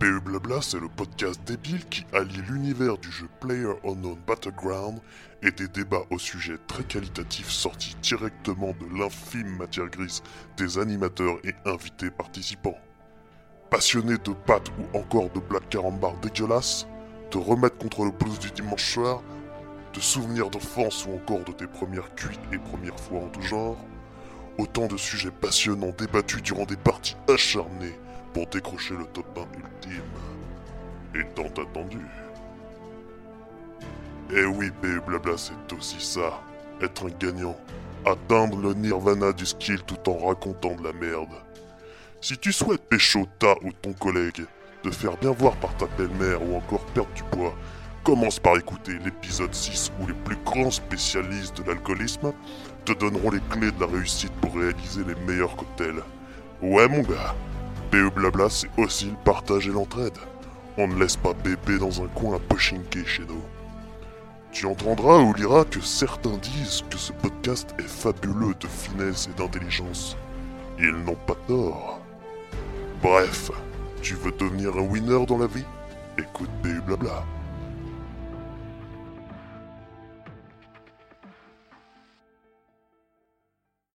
PE Blabla, c'est le podcast débile qui allie l'univers du jeu Player Unknown Battleground et des débats au sujet très qualitatifs sortis directement de l'infime matière grise des animateurs et invités participants. Passionné de pâtes ou encore de black carambar dégueulasses, de remettre contre le blues du dimanche soir, de souvenirs d'enfance ou encore de tes premières cuites et premières fois en tout genre, autant de sujets passionnants débattus durant des parties acharnées pour décrocher le top 1 ultime. Et tant attendu. Eh oui, Blabla, c'est aussi ça. Être un gagnant. Atteindre le nirvana du skill tout en racontant de la merde. Si tu souhaites pécho ta ou ton collègue, te faire bien voir par ta belle-mère ou encore perdre du poids, commence par écouter l'épisode 6 où les plus grands spécialistes de l'alcoolisme te donneront les clés de la réussite pour réaliser les meilleurs cocktails. Ouais mon gars, PE Blabla c'est aussi le partage et l'entraide. On ne laisse pas bébé dans un coin à pochinker chez nous. Tu entendras ou liras que certains disent que ce podcast est fabuleux de finesse et d'intelligence. Ils n'ont pas tort. Bref, tu veux devenir un winner dans la vie? Écoute PU Blabla.